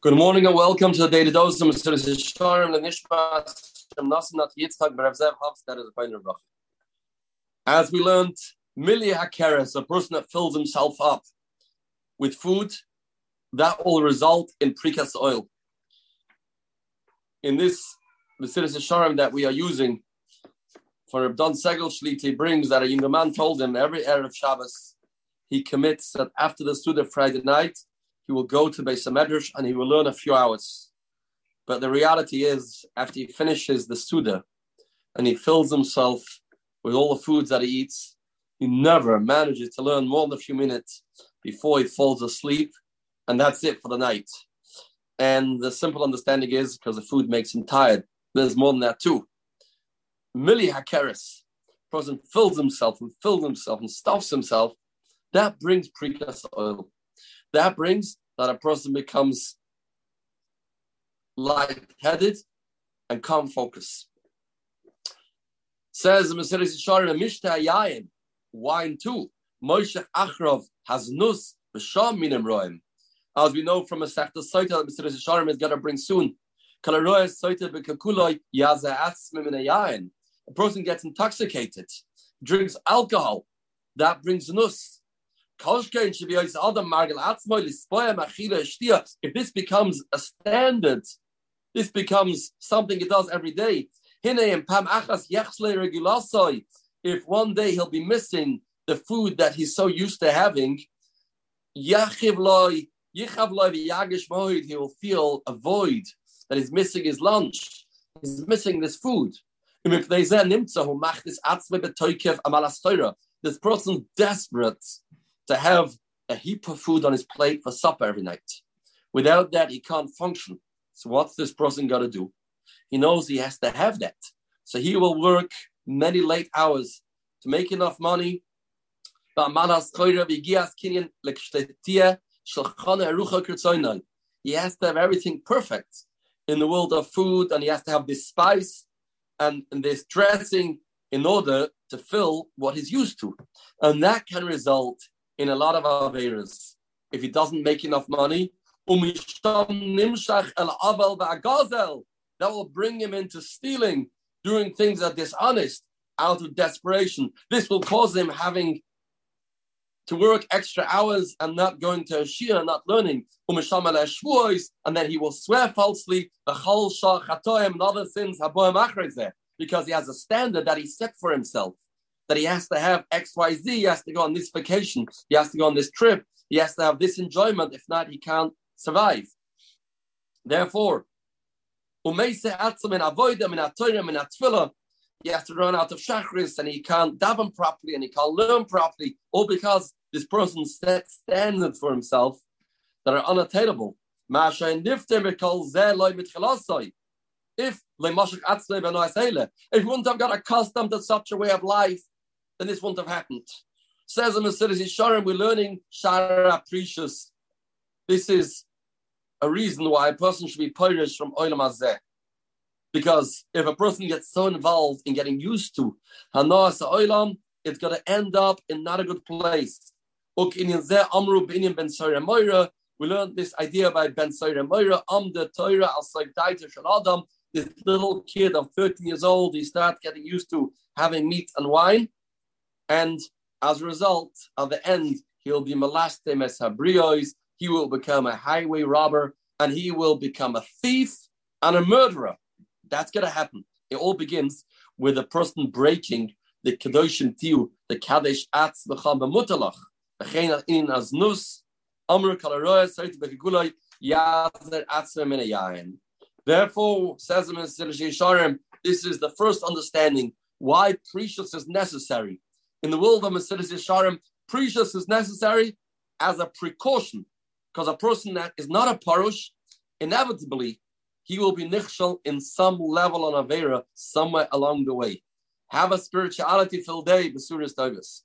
Good morning and welcome to the Daily Dose. As we learned, Mili Hakeres, a person that fills himself up with food, that will result in precast oil. In this, the Siddur Sharm that we are using for Don Segel Shliti brings that a younger man told him every Erev Shabbos he commits that after the Suda Friday night he will go to Beis Medrash and he will learn a few hours. But the reality is, after he finishes the Suda and he fills himself with all the foods that he eats, he never manages to learn more than a few minutes before he falls asleep, and that's it for the night. And the simple understanding is because the food makes him tired. There's more than that too. Mili Hakeres, person fills himself and fills himself and stuffs himself, that brings precursor oil. That brings that a person becomes light-headed and calm focus. Says the Mesilas Yesharim, Mishta Yayin, wine too. Moshe Achrov has nus b'sham minim roim. As we know from a Sechta Soita that Mesilas Yesharim is going to bring soon. Kalaroy Soita b'kakuloi yaza atzmim in a yayin. A person gets intoxicated, drinks alcohol, that brings nus. If this becomes a standard, this becomes something he does every day. If one day he'll be missing the food that he's so used to having, he will feel a void that he's missing his lunch. He's missing this food. This person desperate to have a heap of food on his plate for supper every night. Without that, he can't function. So what's this person got to do? He knows he has to have that. So he will work many late hours to make enough money. He has to have everything perfect in the world of food, and he has to have this spice and, and this dressing in order to fill what he's used to. And that can result in a lot of Averas. If he doesn't make enough money, that will bring him into stealing, doing things that are dishonest out of desperation. This will cause him having to work extra hours and not going to shia, not learning, and then he will swear falsely, and other sins, because he has a standard that he set for himself that he has to have X, Y, Z. He has to go on this vacation. He has to go on this trip. He has to have this enjoyment. If not, he can't survive. Therefore, he has to run out of chakras and he can't daven properly and he can't learn properly, all because this person set standards for himself that are unattainable. If if we wouldn't have got accustomed to such a way of life, then this wouldn't have happened. Says the Mesilas Yesharim, we're learning Shara Precius. This is a reason why a person should be punished from Oilam Hazeh. Because if a person gets so involved in getting used to Hanas Oilam, it's going to end up in not a good place. We learned this idea by Ben Soira Moira, Am the Torah al Adam. This little kid of 13 years old, he starts getting used to having meat and wine. And as a result, at the end, he'll be molastem as habrios, he will become a highway robber, and he will become a thief and a murderer. That's going to happen. It all begins with a person breaking the Kedoshim Tiu, the Kadesh Atz B'cham B'mutalach, B'chein in Aznus, Amr Kalaroya, Sarit B'kigulay, Yazer Atzem in a Yain. Therefore, says the Minister Sharim, this is the first understanding why Precius is necessary in the world of Mesilas Yesharim, Precius is necessary as a precaution, because a person that is not a parush, inevitably, he will be nichshal in some level on Avera somewhere along the way. Have a spirituality filled day, Basuris Davis.